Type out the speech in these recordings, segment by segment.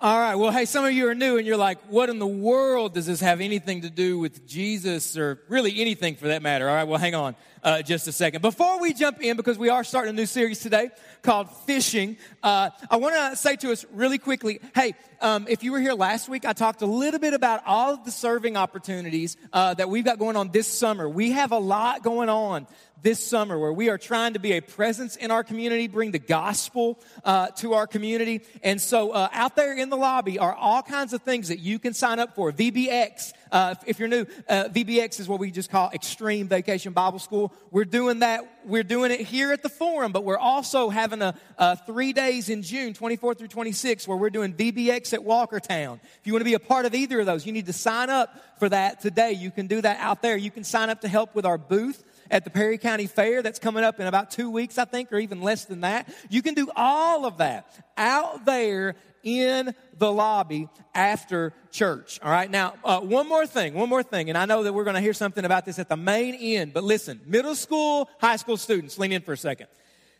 All right. Well, hey, some of you are new and you're like, what in the world does this have anything to do with Jesus or really anything for that matter? All right. Well, hang on uh, just a second. Before we jump in, because we are starting a new series today called Fishing, uh, I want to say to us really quickly hey, um, if you were here last week, I talked a little bit about all of the serving opportunities uh, that we've got going on this summer. We have a lot going on this summer where we are trying to be a presence in our community, bring the gospel uh, to our community. And so uh, out there in the lobby are all kinds of things that you can sign up for. VBX, uh, if you're new, uh, VBX is what we just call Extreme Vacation Bible School. We're doing that. We're doing it here at the Forum, but we're also having a, a three days in June, 24 through 26, where we're doing VBX at Walkertown. If you want to be a part of either of those, you need to sign up for that today. You can do that out there. You can sign up to help with our booth at the Perry County Fair that's coming up in about two weeks, I think, or even less than that. You can do all of that out there in the lobby after church. All right. Now, uh, one more thing, one more thing. And I know that we're going to hear something about this at the main end, but listen, middle school, high school students, lean in for a second.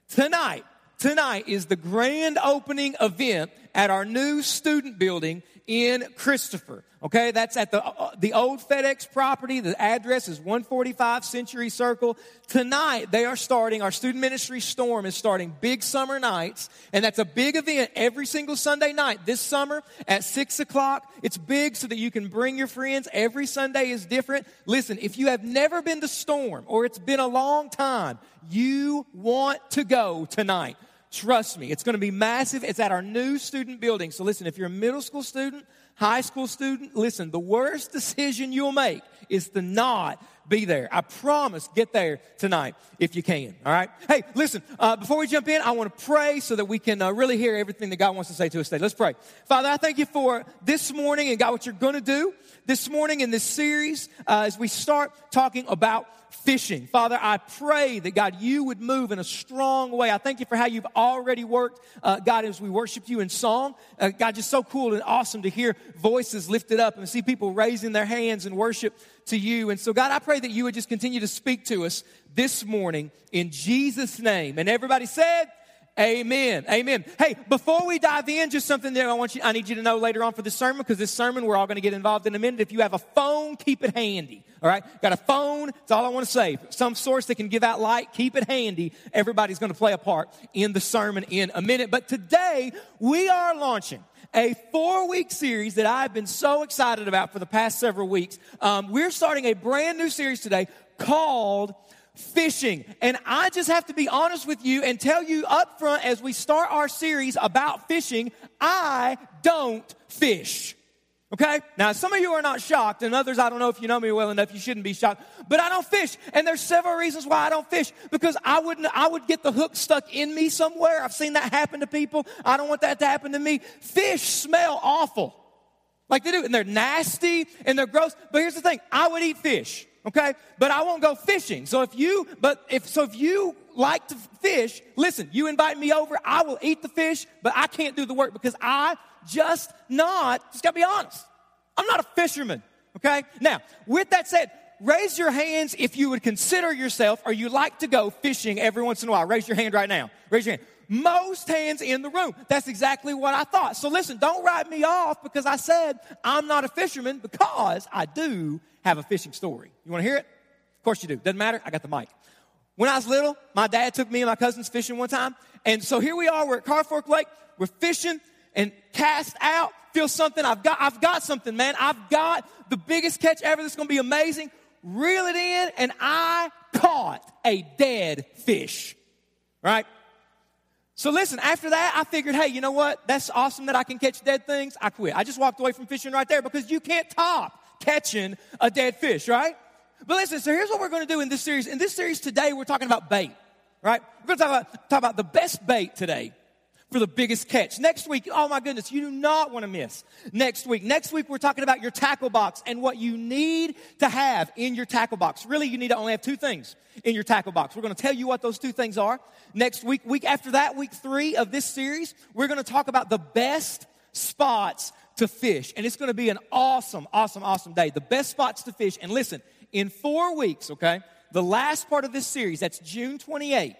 Tonight, tonight is the grand opening event at our new student building in Christopher. Okay, that's at the, uh, the old FedEx property. The address is 145 Century Circle. Tonight, they are starting, our student ministry storm is starting big summer nights. And that's a big event every single Sunday night this summer at 6 o'clock. It's big so that you can bring your friends. Every Sunday is different. Listen, if you have never been to Storm or it's been a long time, you want to go tonight. Trust me, it's going to be massive. It's at our new student building. So listen, if you're a middle school student, high school student, listen, the worst decision you'll make is to not be there. I promise, get there tonight if you can. All right. Hey, listen. Uh, before we jump in, I want to pray so that we can uh, really hear everything that God wants to say to us today. Let's pray. Father, I thank you for this morning and God, what you're going to do this morning in this series uh, as we start talking about fishing. Father, I pray that God, you would move in a strong way. I thank you for how you've already worked, uh, God, as we worship you in song. Uh, God, just so cool and awesome to hear voices lifted up and see people raising their hands in worship to you. And so, God, I pray that you would just continue to speak to us this morning in Jesus' name. And everybody said, Amen. Amen. Hey, before we dive in, just something that I want you, I need you to know later on for this sermon, because this sermon we're all going to get involved in a minute. If you have a phone, keep it handy. All right. Got a phone. That's all I want to say. Some source that can give out light, keep it handy. Everybody's going to play a part in the sermon in a minute. But today we are launching a four week series that I've been so excited about for the past several weeks. Um, we're starting a brand new series today called fishing. And I just have to be honest with you and tell you up front as we start our series about fishing, I don't fish. Okay? Now, some of you are not shocked, and others, I don't know if you know me well enough, you shouldn't be shocked. But I don't fish. And there's several reasons why I don't fish. Because I wouldn't, I would get the hook stuck in me somewhere. I've seen that happen to people. I don't want that to happen to me. Fish smell awful. Like they do. And they're nasty and they're gross. But here's the thing. I would eat fish okay? But I won't go fishing. So if you, but if, so if you like to fish, listen, you invite me over, I will eat the fish, but I can't do the work because I just not, just gotta be honest. I'm not a fisherman, okay? Now, with that said, raise your hands if you would consider yourself or you like to go fishing every once in a while. Raise your hand right now. Raise your hand. Most hands in the room. That's exactly what I thought. So listen, don't write me off because I said I'm not a fisherman because I do have a fishing story. You want to hear it? Of course you do. Doesn't matter. I got the mic. When I was little, my dad took me and my cousins fishing one time. And so here we are. We're at Carr Fork Lake. We're fishing and cast out. Feel something. I've got, I've got something, man. I've got the biggest catch ever. That's going to be amazing. Reel it in. And I caught a dead fish. Right? So listen, after that, I figured, hey, you know what? That's awesome that I can catch dead things. I quit. I just walked away from fishing right there because you can't top catching a dead fish, right? But listen, so here's what we're going to do in this series. In this series today, we're talking about bait, right? We're going to talk about, talk about the best bait today for the biggest catch. Next week, oh my goodness, you do not want to miss next week. Next week, we're talking about your tackle box and what you need to have in your tackle box. Really, you need to only have two things in your tackle box. We're going to tell you what those two things are next week. Week after that, week three of this series, we're going to talk about the best spots to fish. And it's going to be an awesome, awesome, awesome day. The best spots to fish. And listen, in four weeks, okay, the last part of this series, that's June 28th,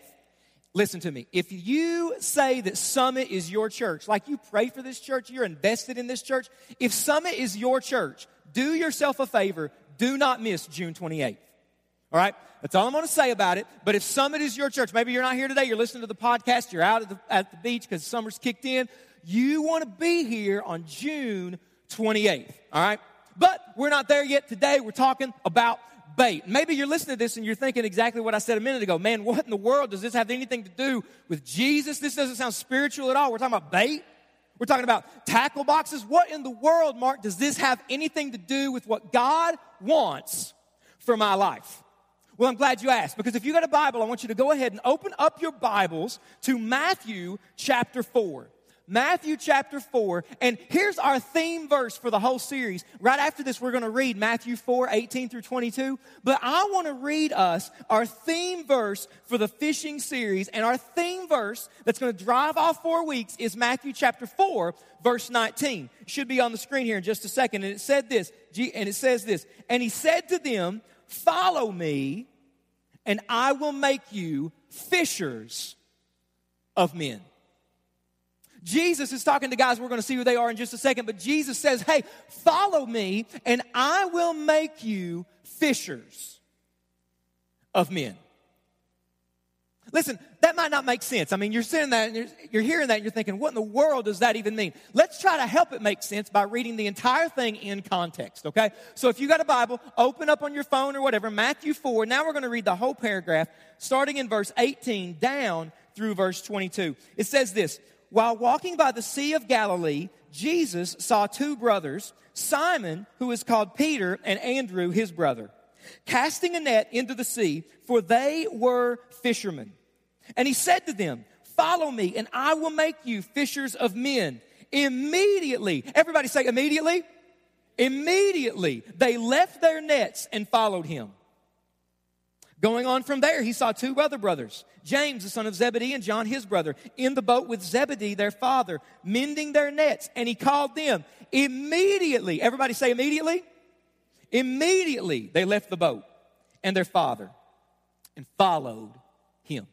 listen to me. If you say that Summit is your church, like you pray for this church, you're invested in this church, if Summit is your church, do yourself a favor, do not miss June 28th. All right? That's all I'm going to say about it. But if Summit is your church, maybe you're not here today, you're listening to the podcast, you're out at the, at the beach because summer's kicked in, you want to be here on June 28th. All right? But we're not there yet today. We're talking about bait. Maybe you're listening to this and you're thinking exactly what I said a minute ago. Man, what in the world does this have anything to do with Jesus? This doesn't sound spiritual at all. We're talking about bait. We're talking about tackle boxes. What in the world, Mark, does this have anything to do with what God wants for my life? Well, I'm glad you asked because if you got a Bible, I want you to go ahead and open up your Bibles to Matthew chapter 4. Matthew chapter 4. And here's our theme verse for the whole series. Right after this, we're going to read Matthew 4, 18 through 22. But I want to read us our theme verse for the fishing series. And our theme verse that's going to drive all four weeks is Matthew chapter 4, verse 19. Should be on the screen here in just a second. And it said this, and it says this, and he said to them, Follow me, and I will make you fishers of men. Jesus is talking to guys, we're going to see who they are in just a second, but Jesus says, Hey, follow me, and I will make you fishers of men. Listen, that might not make sense. I mean, you're saying that and you're, you're, hearing that and you're thinking, what in the world does that even mean? Let's try to help it make sense by reading the entire thing in context, okay? So if you got a Bible, open up on your phone or whatever, Matthew 4. Now we're going to read the whole paragraph starting in verse 18 down through verse 22. It says this while walking by the Sea of Galilee, Jesus saw two brothers, Simon, who is called Peter, and Andrew, his brother, casting a net into the sea, for they were fishermen. And he said to them, Follow me, and I will make you fishers of men. Immediately, everybody say immediately. Immediately, they left their nets and followed him. Going on from there, he saw two other brothers, James, the son of Zebedee, and John, his brother, in the boat with Zebedee, their father, mending their nets. And he called them. Immediately, everybody say immediately. Immediately, they left the boat and their father and followed him.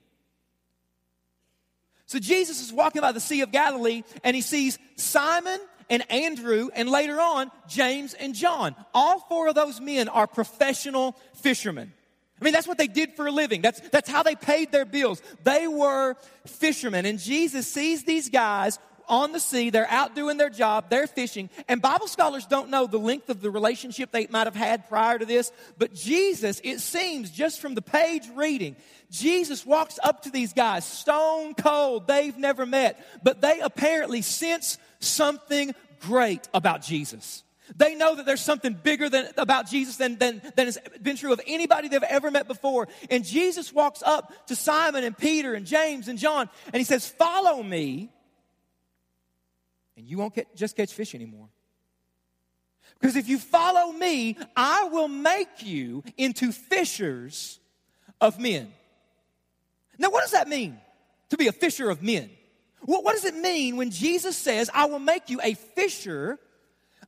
So Jesus is walking by the Sea of Galilee and he sees Simon and Andrew and later on James and John. All four of those men are professional fishermen. I mean, that's what they did for a living. That's, that's how they paid their bills. They were fishermen. And Jesus sees these guys on the sea. They're out doing their job. They're fishing. And Bible scholars don't know the length of the relationship they might have had prior to this. But Jesus, it seems, just from the page reading, Jesus walks up to these guys, stone cold. They've never met. But they apparently sense something great about Jesus. They know that there's something bigger than, about Jesus than, than, than has been true of anybody they've ever met before. And Jesus walks up to Simon and Peter and James and John and he says, Follow me, and you won't get, just catch fish anymore. Because if you follow me, I will make you into fishers of men. Now, what does that mean to be a fisher of men? What, what does it mean when Jesus says, I will make you a fisher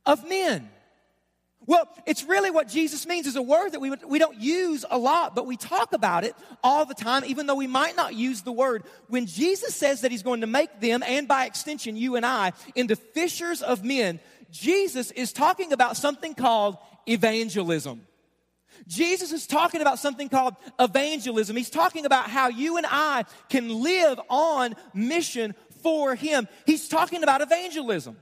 of men. Well, it's really what Jesus means is a word that we, we don't use a lot, but we talk about it all the time, even though we might not use the word. When Jesus says that he's going to make them, and by extension, you and I, into fishers of men, Jesus is talking about something called evangelism. Jesus is talking about something called evangelism. He's talking about how you and I can live on mission for Him. He's talking about evangelism.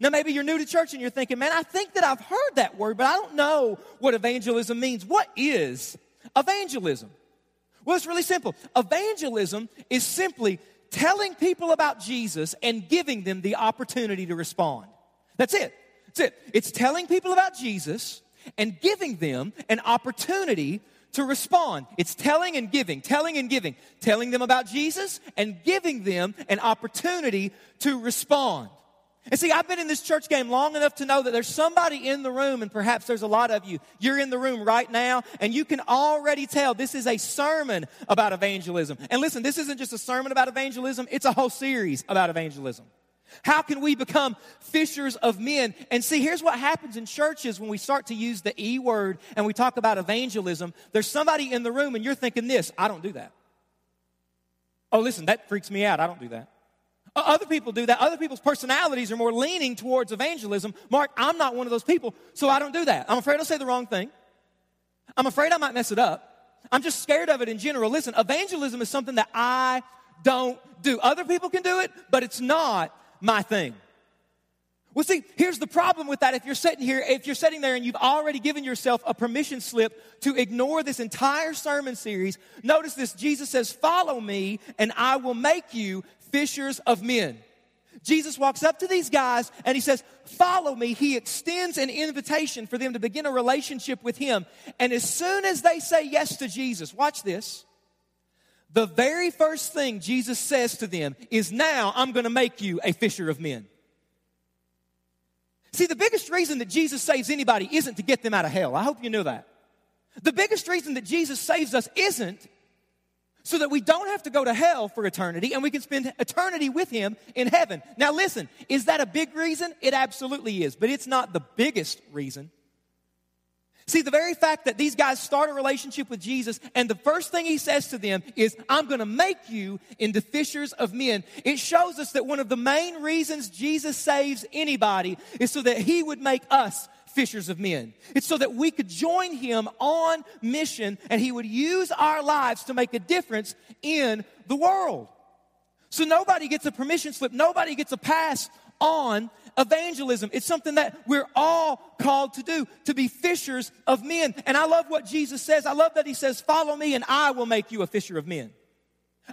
Now, maybe you're new to church and you're thinking, man, I think that I've heard that word, but I don't know what evangelism means. What is evangelism? Well, it's really simple. Evangelism is simply telling people about Jesus and giving them the opportunity to respond. That's it. That's it. It's telling people about Jesus and giving them an opportunity to respond. It's telling and giving, telling and giving, telling them about Jesus and giving them an opportunity to respond. And see, I've been in this church game long enough to know that there's somebody in the room, and perhaps there's a lot of you. You're in the room right now, and you can already tell this is a sermon about evangelism. And listen, this isn't just a sermon about evangelism, it's a whole series about evangelism. How can we become fishers of men? And see, here's what happens in churches when we start to use the E word and we talk about evangelism. There's somebody in the room, and you're thinking this I don't do that. Oh, listen, that freaks me out. I don't do that. Uh, other people do that. Other people's personalities are more leaning towards evangelism. Mark, I'm not one of those people, so I don't do that. I'm afraid I'll say the wrong thing. I'm afraid I might mess it up. I'm just scared of it in general. Listen, evangelism is something that I don't do. Other people can do it, but it's not my thing. Well, see, here's the problem with that. If you're sitting here, if you're sitting there and you've already given yourself a permission slip to ignore this entire sermon series, notice this. Jesus says, Follow me, and I will make you fishers of men. Jesus walks up to these guys and he says, Follow me. He extends an invitation for them to begin a relationship with him. And as soon as they say yes to Jesus, watch this. The very first thing Jesus says to them is, Now I'm going to make you a fisher of men. See, the biggest reason that Jesus saves anybody isn't to get them out of hell. I hope you know that. The biggest reason that Jesus saves us isn't so that we don't have to go to hell for eternity and we can spend eternity with Him in heaven. Now, listen, is that a big reason? It absolutely is, but it's not the biggest reason. See, the very fact that these guys start a relationship with Jesus and the first thing he says to them is, I'm going to make you into fishers of men. It shows us that one of the main reasons Jesus saves anybody is so that he would make us fishers of men. It's so that we could join him on mission and he would use our lives to make a difference in the world. So nobody gets a permission slip, nobody gets a pass on evangelism. It's something that we're all called to do, to be fishers of men. And I love what Jesus says. I love that he says, Follow me, and I will make you a fisher of men.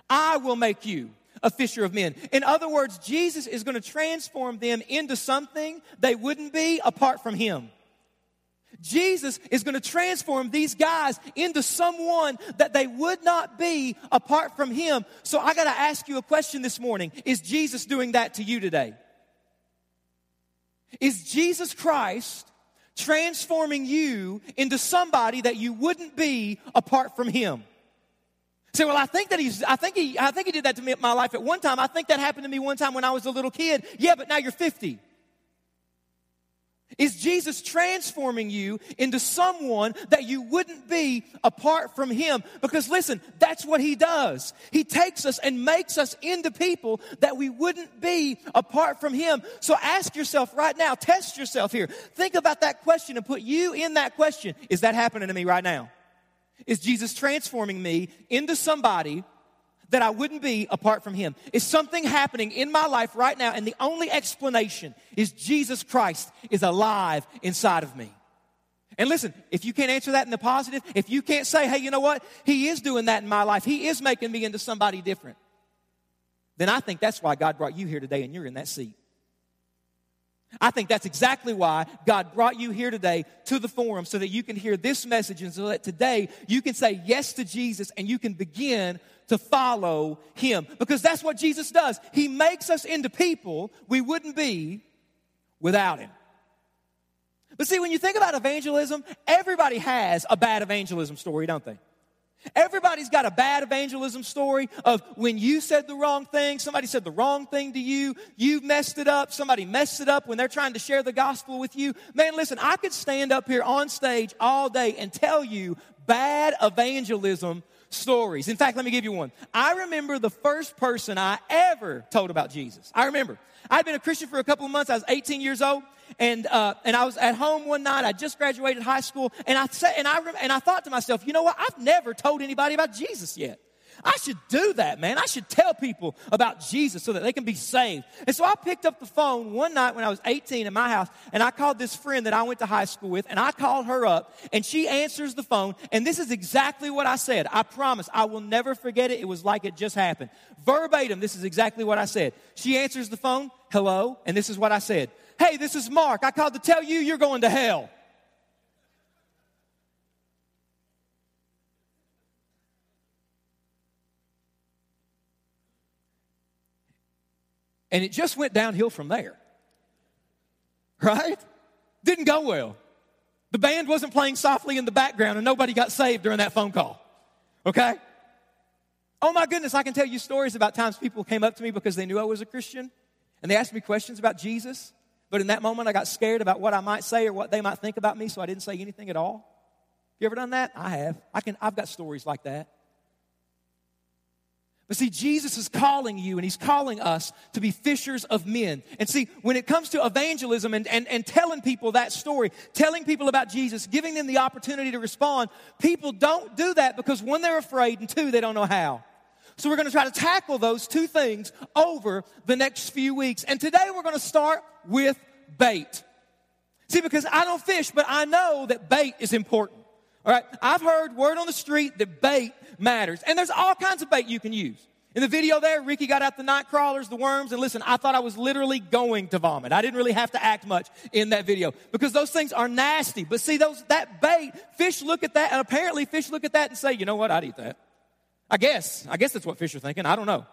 I will make you a fisher of men. In other words, Jesus is going to transform them into something they wouldn't be apart from him. Jesus is going to transform these guys into someone that they would not be apart from him. So I got to ask you a question this morning. Is Jesus doing that to you today? Is Jesus Christ transforming you into somebody that you wouldn't be apart from him? Say, well, I think that he's, I think he, I think he did that to me in my life at one time. I think that happened to me one time when I was a little kid. Yeah, but now you're 50. Is Jesus transforming you into someone that you wouldn't be apart from Him? Because listen, that's what He does. He takes us and makes us into people that we wouldn't be apart from Him. So ask yourself right now, test yourself here. Think about that question and put you in that question. Is that happening to me right now? Is Jesus transforming me into somebody that I wouldn't be apart from Him. Is something happening in my life right now, and the only explanation is Jesus Christ is alive inside of me. And listen, if you can't answer that in the positive, if you can't say, hey, you know what? He is doing that in my life, He is making me into somebody different, then I think that's why God brought you here today and you're in that seat. I think that's exactly why God brought you here today to the forum so that you can hear this message and so that today you can say yes to Jesus and you can begin to follow him. Because that's what Jesus does. He makes us into people we wouldn't be without him. But see, when you think about evangelism, everybody has a bad evangelism story, don't they? Everybody's got a bad evangelism story of when you said the wrong thing, somebody said the wrong thing to you, you messed it up, somebody messed it up when they're trying to share the gospel with you. Man, listen, I could stand up here on stage all day and tell you bad evangelism stories. In fact, let me give you one. I remember the first person I ever told about Jesus. I remember. I'd been a Christian for a couple of months. I was 18 years old. And, uh, and I was at home one night. I just graduated high school. And I, said, and, I, and I thought to myself, you know what? I've never told anybody about Jesus yet. I should do that, man. I should tell people about Jesus so that they can be saved. And so I picked up the phone one night when I was 18 in my house and I called this friend that I went to high school with and I called her up and she answers the phone and this is exactly what I said. I promise I will never forget it. It was like it just happened. Verbatim, this is exactly what I said. She answers the phone, hello, and this is what I said. Hey, this is Mark. I called to tell you you're going to hell. And it just went downhill from there. Right? Didn't go well. The band wasn't playing softly in the background and nobody got saved during that phone call. Okay? Oh my goodness, I can tell you stories about times people came up to me because they knew I was a Christian and they asked me questions about Jesus. But in that moment, I got scared about what I might say or what they might think about me, so I didn't say anything at all. You ever done that? I have. I can, I've got stories like that. But see, Jesus is calling you and he's calling us to be fishers of men. And see, when it comes to evangelism and, and, and telling people that story, telling people about Jesus, giving them the opportunity to respond, people don't do that because one, they're afraid, and two, they don't know how. So we're going to try to tackle those two things over the next few weeks. And today we're going to start with bait. See, because I don't fish, but I know that bait is important. All right. I've heard word on the street that bait matters. And there's all kinds of bait you can use. In the video there, Ricky got out the night crawlers, the worms, and listen, I thought I was literally going to vomit. I didn't really have to act much in that video because those things are nasty. But see, those, that bait, fish look at that, and apparently fish look at that and say, you know what, I'd eat that. I guess. I guess that's what fish are thinking. I don't know.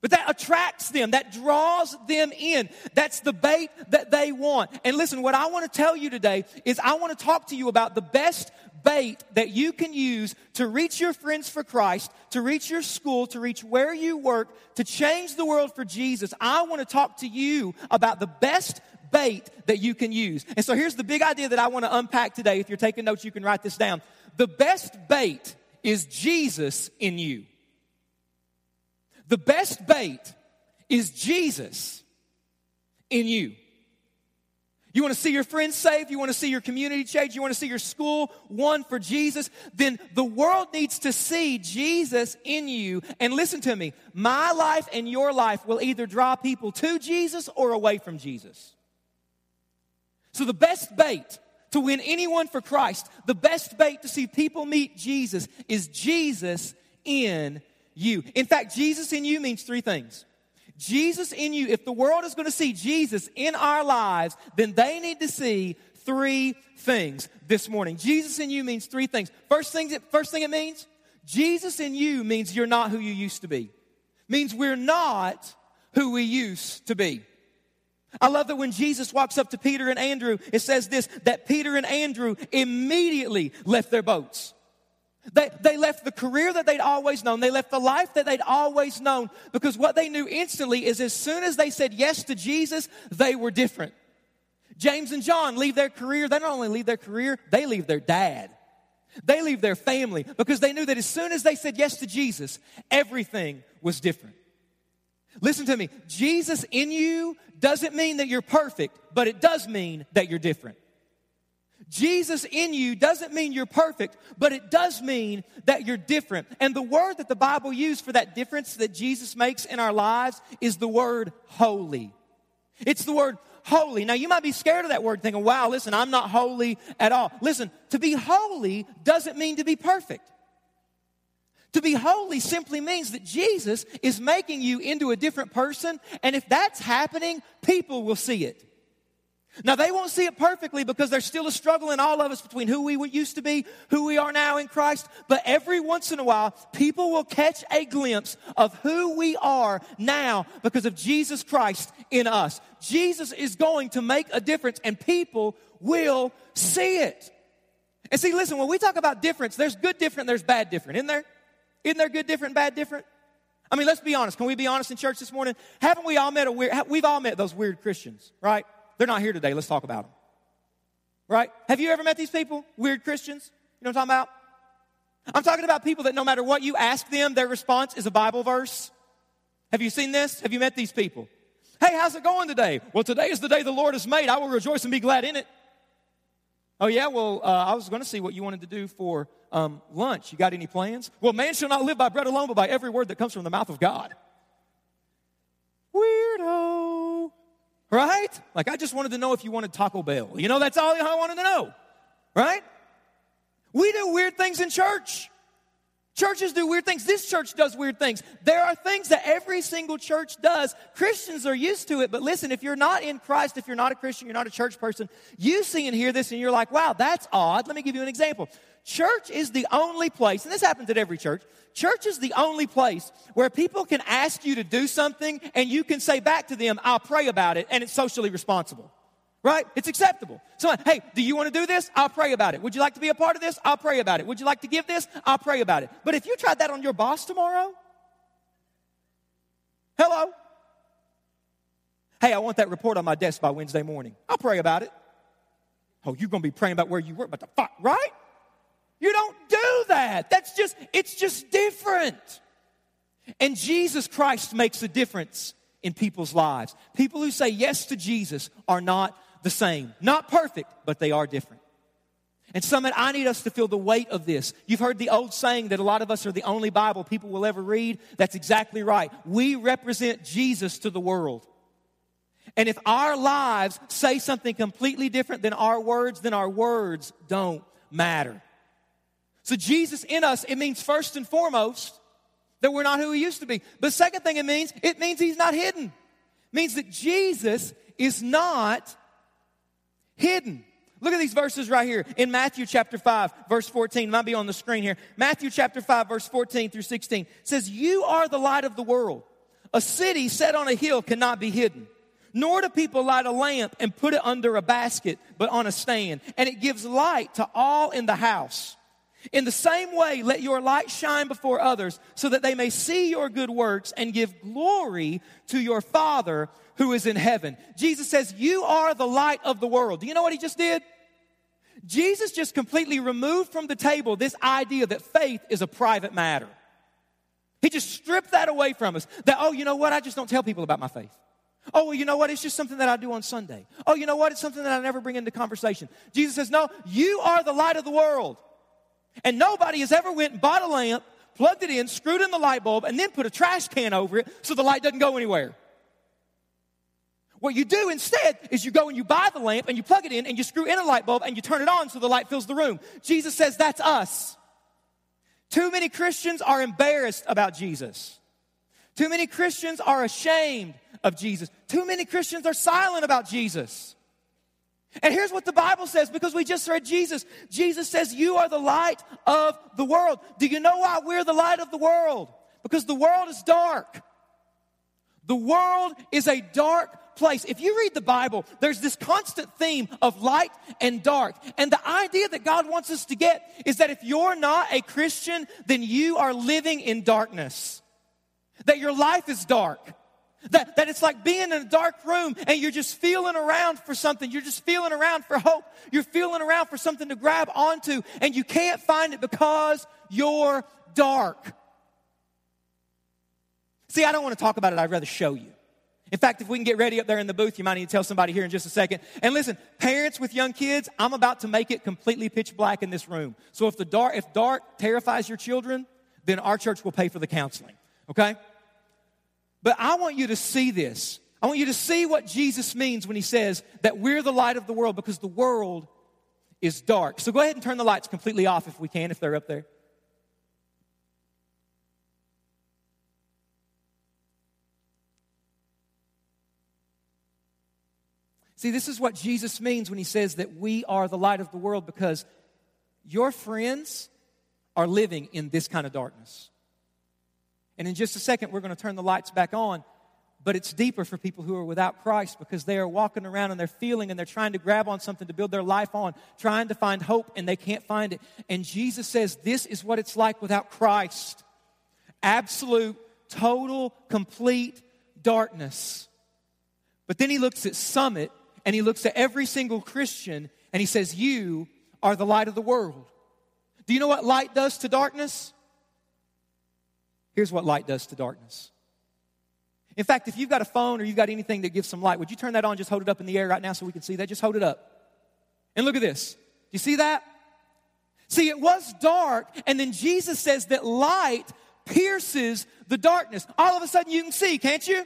But that attracts them, that draws them in. That's the bait that they want. And listen, what I want to tell you today is I want to talk to you about the best bait that you can use to reach your friends for Christ, to reach your school, to reach where you work, to change the world for Jesus. I want to talk to you about the best bait that you can use. And so here's the big idea that I want to unpack today. If you're taking notes, you can write this down. The best bait is Jesus in you. The best bait is Jesus in you. You want to see your friends saved? You want to see your community change? You want to see your school won for Jesus? Then the world needs to see Jesus in you. And listen to me, my life and your life will either draw people to Jesus or away from Jesus. So the best bait to win anyone for Christ, the best bait to see people meet Jesus is Jesus in you. In fact, Jesus in you means three things. Jesus in you, if the world is going to see Jesus in our lives, then they need to see three things this morning. Jesus in you means three things. First thing, first thing it means, Jesus in you means you're not who you used to be. Means we're not who we used to be. I love that when Jesus walks up to Peter and Andrew, it says this, that Peter and Andrew immediately left their boats. They, they left the career that they'd always known. They left the life that they'd always known because what they knew instantly is as soon as they said yes to Jesus, they were different. James and John leave their career. They not only leave their career, they leave their dad. They leave their family because they knew that as soon as they said yes to Jesus, everything was different. Listen to me. Jesus in you doesn't mean that you're perfect, but it does mean that you're different. Jesus in you doesn't mean you're perfect, but it does mean that you're different. And the word that the Bible used for that difference that Jesus makes in our lives is the word holy. It's the word holy. Now you might be scared of that word thinking, wow, listen, I'm not holy at all. Listen, to be holy doesn't mean to be perfect. To be holy simply means that Jesus is making you into a different person, and if that's happening, people will see it. Now, they won't see it perfectly because there's still a struggle in all of us between who we used to be, who we are now in Christ. But every once in a while, people will catch a glimpse of who we are now because of Jesus Christ in us. Jesus is going to make a difference and people will see it. And see, listen, when we talk about difference, there's good different, there's bad different, isn't there? Isn't there good different, bad different? I mean, let's be honest. Can we be honest in church this morning? Haven't we all met a weird, we've all met those weird Christians, right? They're not here today. Let's talk about them. Right? Have you ever met these people? Weird Christians? You know what I'm talking about? I'm talking about people that no matter what you ask them, their response is a Bible verse. Have you seen this? Have you met these people? Hey, how's it going today? Well, today is the day the Lord has made. I will rejoice and be glad in it. Oh, yeah? Well, uh, I was going to see what you wanted to do for um, lunch. You got any plans? Well, man shall not live by bread alone, but by every word that comes from the mouth of God. Weirdo. Right? Like, I just wanted to know if you wanted Taco Bell. You know, that's all I wanted to know. Right? We do weird things in church. Churches do weird things. This church does weird things. There are things that every single church does. Christians are used to it, but listen, if you're not in Christ, if you're not a Christian, you're not a church person, you see and hear this and you're like, wow, that's odd. Let me give you an example. Church is the only place, and this happens at every church, church is the only place where people can ask you to do something and you can say back to them, I'll pray about it, and it's socially responsible right? It's acceptable. So, hey, do you want to do this? I'll pray about it. Would you like to be a part of this? I'll pray about it. Would you like to give this? I'll pray about it. But if you tried that on your boss tomorrow, hello? Hey, I want that report on my desk by Wednesday morning. I'll pray about it. Oh, you're going to be praying about where you work, but the fuck, right? That. That's just, it's just different. And Jesus Christ makes a difference in people's lives. People who say yes to Jesus are not the same. Not perfect, but they are different. And Summit, I need us to feel the weight of this. You've heard the old saying that a lot of us are the only Bible people will ever read. That's exactly right. We represent Jesus to the world. And if our lives say something completely different than our words, then our words don't matter. So Jesus in us, it means first and foremost that we're not who he used to be. But second thing it means, it means he's not hidden. It means that Jesus is not hidden. Look at these verses right here in Matthew chapter 5, verse 14. It might be on the screen here. Matthew chapter 5, verse 14 through 16 says, You are the light of the world. A city set on a hill cannot be hidden. Nor do people light a lamp and put it under a basket, but on a stand. And it gives light to all in the house. In the same way, let your light shine before others so that they may see your good works and give glory to your Father who is in heaven. Jesus says, You are the light of the world. Do you know what he just did? Jesus just completely removed from the table this idea that faith is a private matter. He just stripped that away from us. That, oh, you know what? I just don't tell people about my faith. Oh, well, you know what? It's just something that I do on Sunday. Oh, you know what? It's something that I never bring into conversation. Jesus says, No, you are the light of the world. And nobody has ever went and bought a lamp, plugged it in, screwed in the light bulb, and then put a trash can over it so the light doesn't go anywhere. What you do instead is you go and you buy the lamp and you plug it in and you screw in a light bulb and you turn it on so the light fills the room. Jesus says that's us. Too many Christians are embarrassed about Jesus. Too many Christians are ashamed of Jesus. Too many Christians are silent about Jesus. And here's what the Bible says because we just read Jesus. Jesus says, You are the light of the world. Do you know why we're the light of the world? Because the world is dark. The world is a dark place. If you read the Bible, there's this constant theme of light and dark. And the idea that God wants us to get is that if you're not a Christian, then you are living in darkness. That your life is dark. That, that it's like being in a dark room and you're just feeling around for something. You're just feeling around for hope. You're feeling around for something to grab onto and you can't find it because you're dark. See, I don't want to talk about it. I'd rather show you. In fact, if we can get ready up there in the booth, you might need to tell somebody here in just a second. And listen, parents with young kids, I'm about to make it completely pitch black in this room. So if the dark, if dark terrifies your children, then our church will pay for the counseling. Okay? But I want you to see this. I want you to see what Jesus means when he says that we're the light of the world because the world is dark. So go ahead and turn the lights completely off if we can, if they're up there. See, this is what Jesus means when he says that we are the light of the world because your friends are living in this kind of darkness. And in just a second, we're going to turn the lights back on. But it's deeper for people who are without Christ because they are walking around and they're feeling and they're trying to grab on something to build their life on, trying to find hope and they can't find it. And Jesus says, This is what it's like without Christ absolute, total, complete darkness. But then he looks at Summit and he looks at every single Christian and he says, You are the light of the world. Do you know what light does to darkness? Here's what light does to darkness. In fact, if you've got a phone or you've got anything that gives some light, would you turn that on? Just hold it up in the air right now so we can see that. Just hold it up. And look at this. Do you see that? See, it was dark, and then Jesus says that light pierces the darkness. All of a sudden you can see, can't you?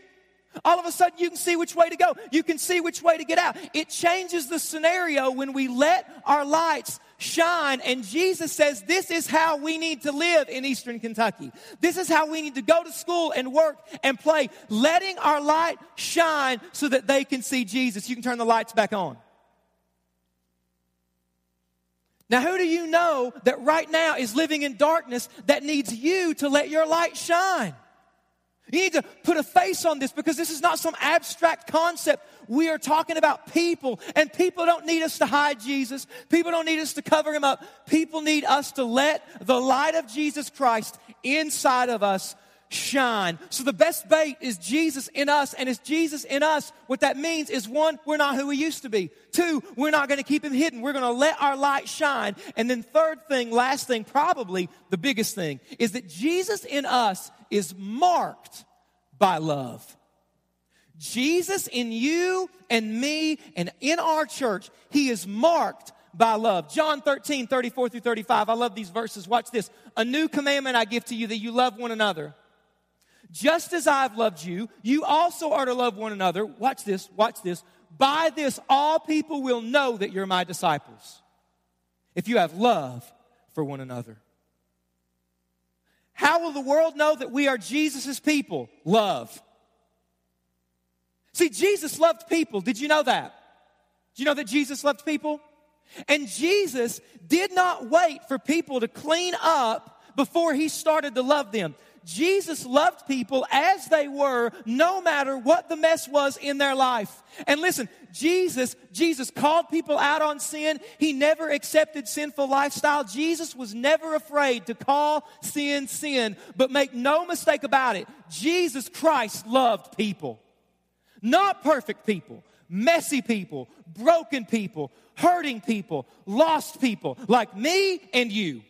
All of a sudden you can see which way to go. You can see which way to get out. It changes the scenario when we let our lights shine. And Jesus says this is how we need to live in Eastern Kentucky. This is how we need to go to school and work and play, letting our light shine so that they can see Jesus. You can turn the lights back on. Now, who do you know that right now is living in darkness that needs you to let your light shine? You need to put a face on this because this is not some abstract concept. We are talking about people, and people don't need us to hide Jesus. People don't need us to cover him up. People need us to let the light of Jesus Christ inside of us shine. So the best bait is Jesus in us, and it's Jesus in us. What that means is one, we're not who we used to be. Two, we're not going to keep him hidden. We're going to let our light shine. And then third thing, last thing, probably the biggest thing, is that Jesus in us is marked by love. Jesus in you and me and in our church, he is marked by love. John 13, 34 through 35. I love these verses. Watch this. A new commandment I give to you that you love one another. Just as I've loved you, you also are to love one another. Watch this, watch this. By this, all people will know that you're my disciples. If you have love for one another. How will the world know that we are Jesus' people? Love. See, Jesus loved people. Did you know that? Did you know that Jesus loved people? And Jesus did not wait for people to clean up before he started to love them. Jesus loved people as they were, no matter what the mess was in their life. And listen, Jesus, Jesus called people out on sin. He never accepted sinful lifestyle. Jesus was never afraid to call sin sin. But make no mistake about it, Jesus Christ loved people. Not perfect people, messy people, broken people, hurting people, lost people like me and you.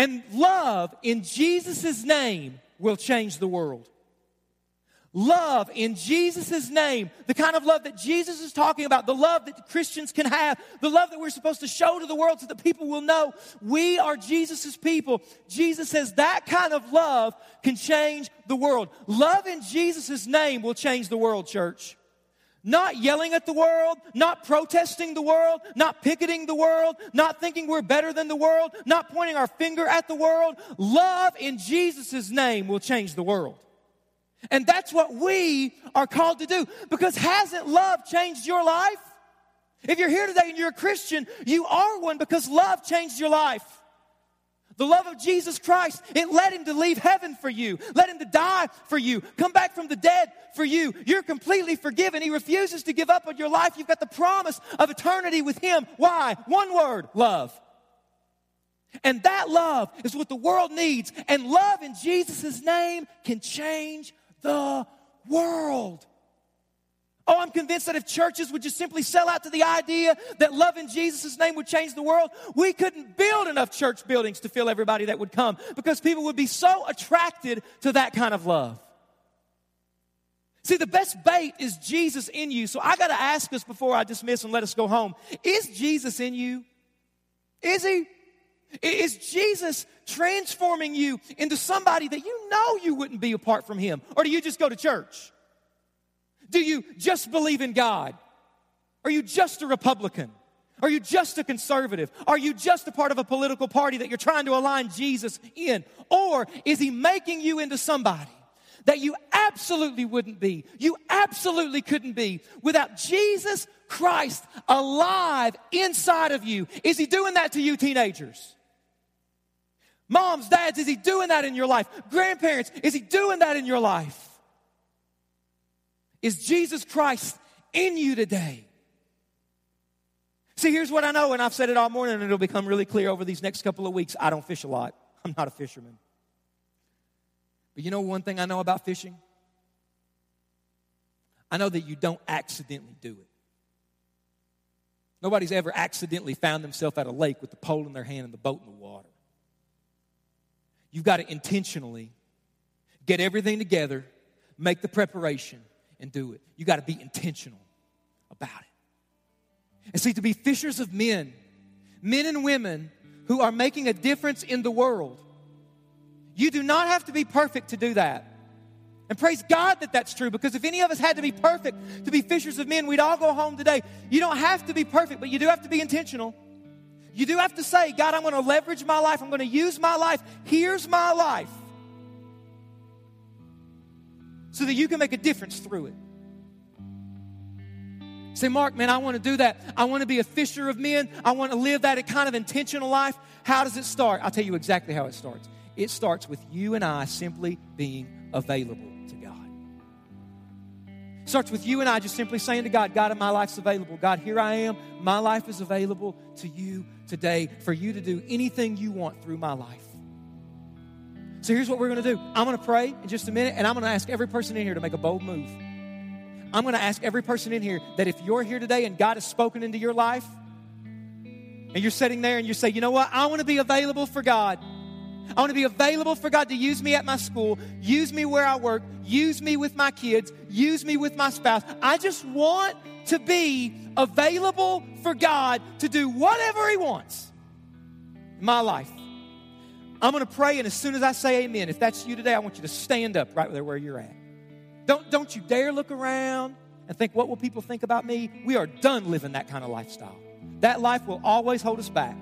And love in Jesus' name will change the world. Love in Jesus' name, the kind of love that Jesus is talking about, the love that Christians can have, the love that we're supposed to show to the world so that people will know we are Jesus' people. Jesus says that kind of love can change the world. Love in Jesus' name will change the world, church. Not yelling at the world, not protesting the world, not picketing the world, not thinking we're better than the world, not pointing our finger at the world. Love in Jesus' name will change the world. And that's what we are called to do. Because hasn't love changed your life? If you're here today and you're a Christian, you are one because love changed your life. The love of Jesus Christ, it led him to leave heaven for you, led him to die for you, come back from the dead for you. You're completely forgiven. He refuses to give up on your life. You've got the promise of eternity with him. Why? One word love. And that love is what the world needs. And love in Jesus' name can change the world. Oh, I'm convinced that if churches would just simply sell out to the idea that love in Jesus' name would change the world, we couldn't build enough church buildings to fill everybody that would come because people would be so attracted to that kind of love. See, the best bait is Jesus in you. So I got to ask us before I dismiss and let us go home is Jesus in you? Is he? Is Jesus transforming you into somebody that you know you wouldn't be apart from Him? Or do you just go to church? Do you just believe in God? Are you just a Republican? Are you just a conservative? Are you just a part of a political party that you're trying to align Jesus in? Or is He making you into somebody? that you absolutely wouldn't be, you absolutely couldn't be without Jesus Christ alive inside of you. Is He doing that to you, teenagers? Moms, dads, is He doing that in your life? Grandparents, is He doing that in your life? Is Jesus Christ in you today? See, here's what I know, and I've said it all morning, and it'll become really clear over these next couple of weeks. I don't fish a lot. I'm not a fisherman. But you know one thing I know about fishing? I know that you don't accidentally do it. Nobody's ever accidentally found themselves at a lake with the pole in their hand and the boat in the water. You've got to intentionally get everything together, make the preparation, and do it. You got to be intentional about it. And see, to be fishers of men, men and women who are making a difference in the world, you do not have to be perfect to do that. And praise God that that's true because if any of us had to be perfect to be fishers of men, we'd all go home today. You don't have to be perfect, but you do have to be intentional. You do have to say, God, I'm going to leverage my life. I'm going to use my life. Here's my life. So that you can make a difference through it. Say, Mark, man, I want to do that. I want to be a fisher of men. I want to live that kind of intentional life. How does it start? I'll tell you exactly how it starts. It starts with you and I simply being available to God. It starts with you and I just simply saying to God, God, my life's available. God, here I am. My life is available to you today for you to do anything you want through my life. So here's what we're going to do I'm going to pray in just a minute, and I'm going to ask every person in here to make a bold move. I'm going to ask every person in here that if you're here today and God has spoken into your life, and you're sitting there and you say, you know what, I want to be available for God. I want to be available for God to use me at my school, use me where I work, use me with my kids, use me with my spouse. I just want to be available for God to do whatever He wants in my life. I'm going to pray, and as soon as I say amen, if that's you today, I want you to stand up right there where you're at. Don't, don't you dare look around and think, what will people think about me? We are done living that kind of lifestyle. That life will always hold us back.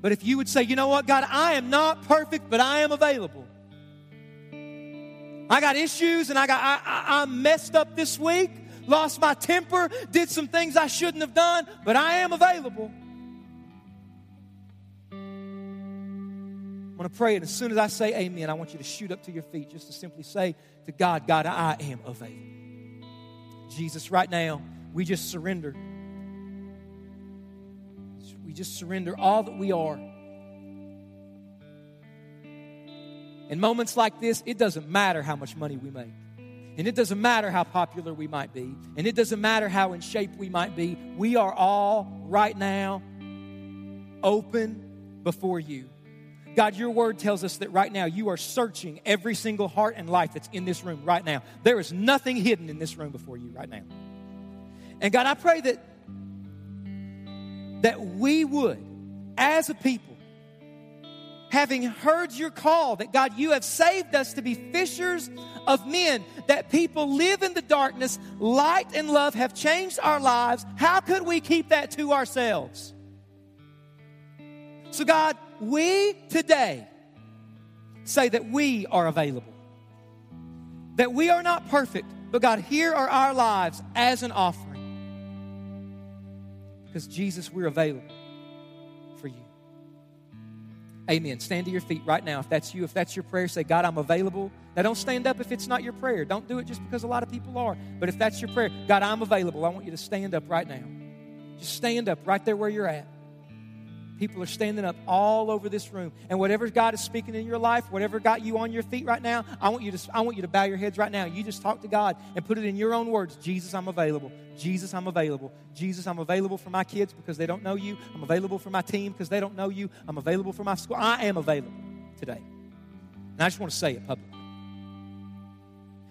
But if you would say, you know what, God, I am not perfect, but I am available. I got issues and I got I, I, I messed up this week, lost my temper, did some things I shouldn't have done, but I am available. I'm to pray, and as soon as I say amen, I want you to shoot up to your feet just to simply say to God, God, I am available. Jesus, right now, we just surrender we just surrender all that we are. In moments like this, it doesn't matter how much money we make. And it doesn't matter how popular we might be. And it doesn't matter how in shape we might be. We are all right now open before you. God, your word tells us that right now you are searching every single heart and life that's in this room right now. There is nothing hidden in this room before you right now. And God, I pray that that we would, as a people, having heard your call, that God, you have saved us to be fishers of men, that people live in the darkness, light and love have changed our lives. How could we keep that to ourselves? So, God, we today say that we are available, that we are not perfect, but God, here are our lives as an offering. Because, Jesus, we're available for you. Amen. Stand to your feet right now. If that's you, if that's your prayer, say, God, I'm available. Now, don't stand up if it's not your prayer. Don't do it just because a lot of people are. But if that's your prayer, God, I'm available. I want you to stand up right now. Just stand up right there where you're at. People are standing up all over this room. And whatever God is speaking in your life, whatever got you on your feet right now, I want you to, I want you to bow your heads right now. You just talk to God and put it in your own words Jesus, I'm available. Jesus, I'm available. Jesus, I'm available for my kids because they don't know you. I'm available for my team because they don't know you. I'm available for my school. I am available today. And I just want to say it publicly.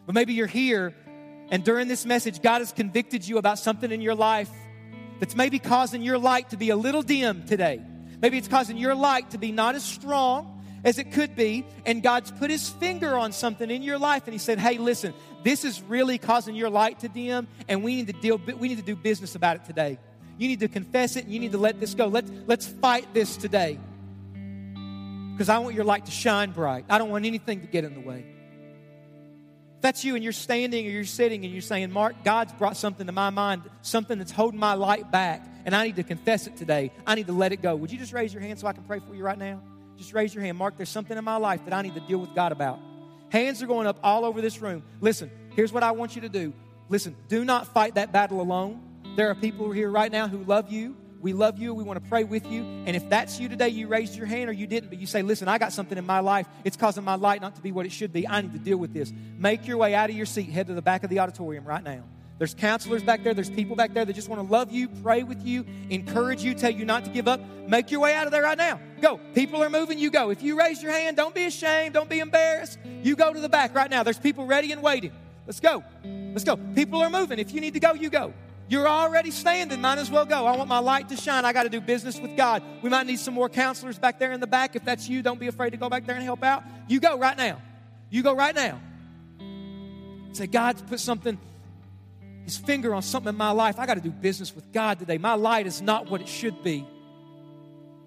But maybe you're here and during this message, God has convicted you about something in your life that's maybe causing your light to be a little dim today. Maybe it's causing your light to be not as strong as it could be, and God's put his finger on something in your life, and he said, Hey, listen, this is really causing your light to dim, and we need to deal, we need to do business about it today. You need to confess it and you need to let this go. Let's, let's fight this today. Because I want your light to shine bright. I don't want anything to get in the way. That's you and you're standing or you're sitting and you're saying, Mark, God's brought something to my mind, something that's holding my light back and I need to confess it today. I need to let it go. Would you just raise your hand so I can pray for you right now? Just raise your hand. Mark, there's something in my life that I need to deal with God about. Hands are going up all over this room. Listen, here's what I want you to do. Listen, do not fight that battle alone. There are people here right now who love you. We love you. We want to pray with you. And if that's you today, you raised your hand or you didn't, but you say, Listen, I got something in my life. It's causing my light not to be what it should be. I need to deal with this. Make your way out of your seat. Head to the back of the auditorium right now. There's counselors back there. There's people back there that just want to love you, pray with you, encourage you, tell you not to give up. Make your way out of there right now. Go. People are moving. You go. If you raise your hand, don't be ashamed. Don't be embarrassed. You go to the back right now. There's people ready and waiting. Let's go. Let's go. People are moving. If you need to go, you go. You're already standing. Might as well go. I want my light to shine. I got to do business with God. We might need some more counselors back there in the back. If that's you, don't be afraid to go back there and help out. You go right now. You go right now. Say, God's put something his finger on something in my life. I got to do business with God today. My light is not what it should be.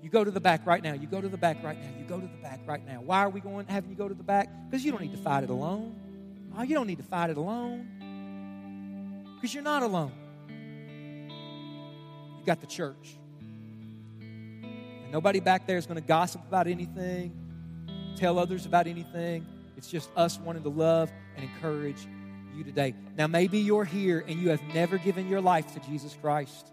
You go to the back right now. You go to the back right now. You go to the back right now. Why are we going having you go to the back? Because you don't need to fight it alone. Oh, you don't need to fight it alone. Because you're not alone. You got the church. And nobody back there is going to gossip about anything, tell others about anything. It's just us wanting to love and encourage you today. Now, maybe you're here and you have never given your life to Jesus Christ.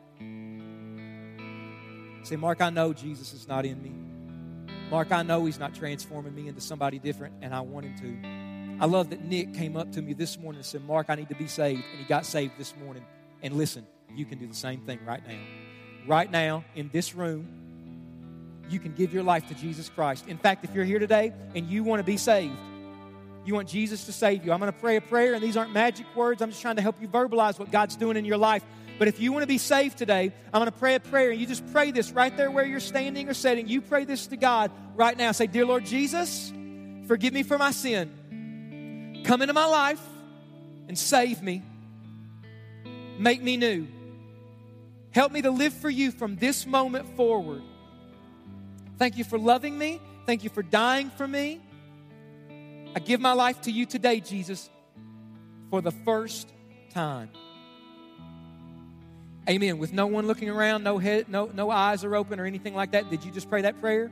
Say, Mark, I know Jesus is not in me. Mark, I know He's not transforming me into somebody different, and I want Him to. I love that Nick came up to me this morning and said, Mark, I need to be saved. And he got saved this morning. And listen, you can do the same thing right now. Right now, in this room, you can give your life to Jesus Christ. In fact, if you're here today and you want to be saved, you want Jesus to save you. I'm going to pray a prayer, and these aren't magic words. I'm just trying to help you verbalize what God's doing in your life. But if you want to be saved today, I'm going to pray a prayer, and you just pray this right there where you're standing or sitting. You pray this to God right now. Say, Dear Lord Jesus, forgive me for my sin. Come into my life and save me. Make me new. Help me to live for you from this moment forward. Thank you for loving me. Thank you for dying for me. I give my life to you today, Jesus, for the first time. Amen. With no one looking around, no head, no, no eyes are open or anything like that. Did you just pray that prayer?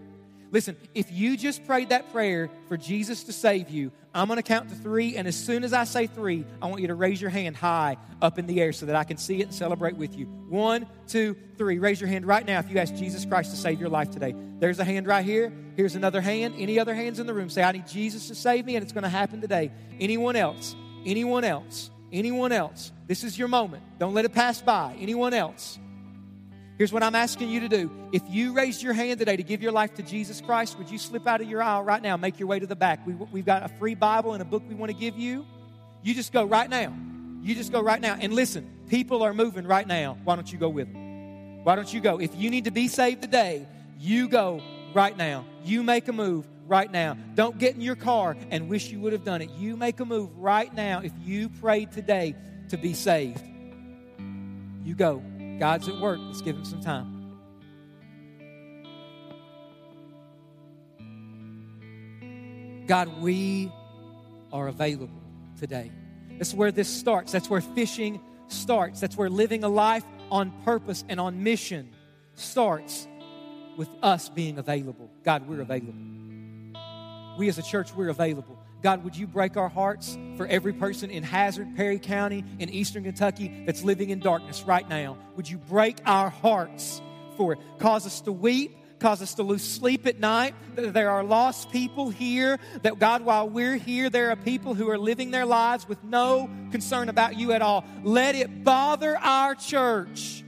Listen, if you just prayed that prayer for Jesus to save you, I'm going to count to three, and as soon as I say three, I want you to raise your hand high up in the air so that I can see it and celebrate with you. One, two, three. Raise your hand right now if you ask Jesus Christ to save your life today. There's a hand right here. Here's another hand. Any other hands in the room? Say, I need Jesus to save me, and it's going to happen today. Anyone else? Anyone else? Anyone else? This is your moment. Don't let it pass by. Anyone else? Here's what I'm asking you to do. If you raised your hand today to give your life to Jesus Christ, would you slip out of your aisle right now make your way to the back? We, we've got a free Bible and a book we want to give you. You just go right now. You just go right now. And listen, people are moving right now. Why don't you go with them? Why don't you go? If you need to be saved today, you go right now. You make a move right now. Don't get in your car and wish you would have done it. You make a move right now if you prayed today to be saved. You go. God's at work. Let's give him some time. God, we are available today. That's where this starts. That's where fishing starts. That's where living a life on purpose and on mission starts with us being available. God, we're available. We as a church, we're available. God, would you break our hearts for every person in Hazard, Perry County, in Eastern Kentucky that's living in darkness right now? Would you break our hearts for it? Cause us to weep, cause us to lose sleep at night. There are lost people here. That God, while we're here, there are people who are living their lives with no concern about you at all. Let it bother our church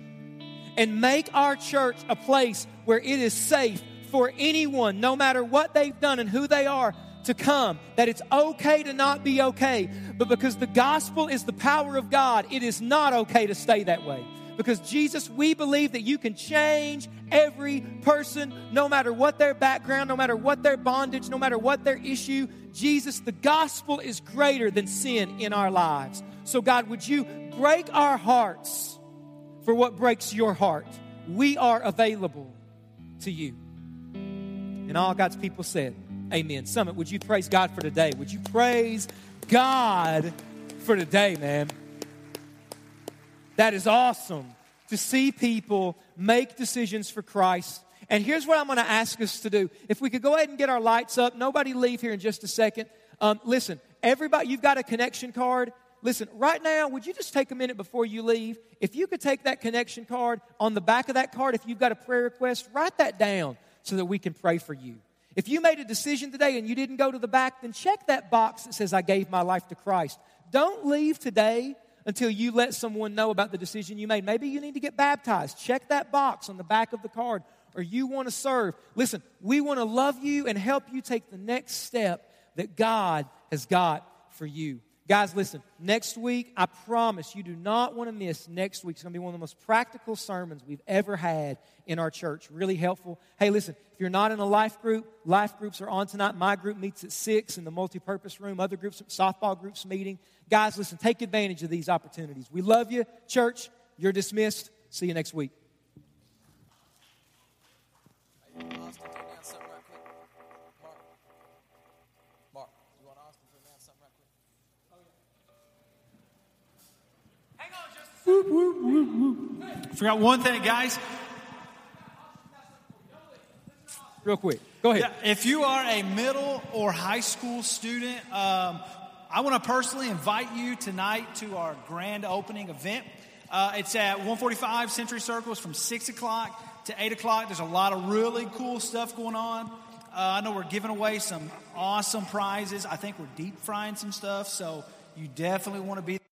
and make our church a place where it is safe for anyone, no matter what they've done and who they are, to come, that it's okay to not be okay. But because the gospel is the power of God, it is not okay to stay that way. Because Jesus, we believe that you can change every person, no matter what their background, no matter what their bondage, no matter what their issue. Jesus, the gospel is greater than sin in our lives. So, God, would you break our hearts for what breaks your heart? We are available to you. And all God's people said, Amen. Summit, would you praise God for today? Would you praise God for today, man? That is awesome to see people make decisions for Christ. And here's what I'm going to ask us to do. If we could go ahead and get our lights up, nobody leave here in just a second. Um, listen, everybody, you've got a connection card. Listen, right now, would you just take a minute before you leave? If you could take that connection card, on the back of that card, if you've got a prayer request, write that down so that we can pray for you. If you made a decision today and you didn't go to the back, then check that box that says, I gave my life to Christ. Don't leave today until you let someone know about the decision you made. Maybe you need to get baptized. Check that box on the back of the card, or you want to serve. Listen, we want to love you and help you take the next step that God has got for you. Guys, listen, next week, I promise you do not want to miss next week. It's going to be one of the most practical sermons we've ever had in our church. Really helpful. Hey, listen, if you're not in a life group, life groups are on tonight. My group meets at 6 in the multi-purpose room. Other groups, softball groups meeting. Guys, listen, take advantage of these opportunities. We love you. Church, you're dismissed. See you next week. Forgot one thing, guys. Real quick, go ahead. Yeah, if you are a middle or high school student, um, I want to personally invite you tonight to our grand opening event. Uh, it's at 145 Century Circles from 6 o'clock to 8 o'clock. There's a lot of really cool stuff going on. Uh, I know we're giving away some awesome prizes. I think we're deep frying some stuff, so you definitely want to be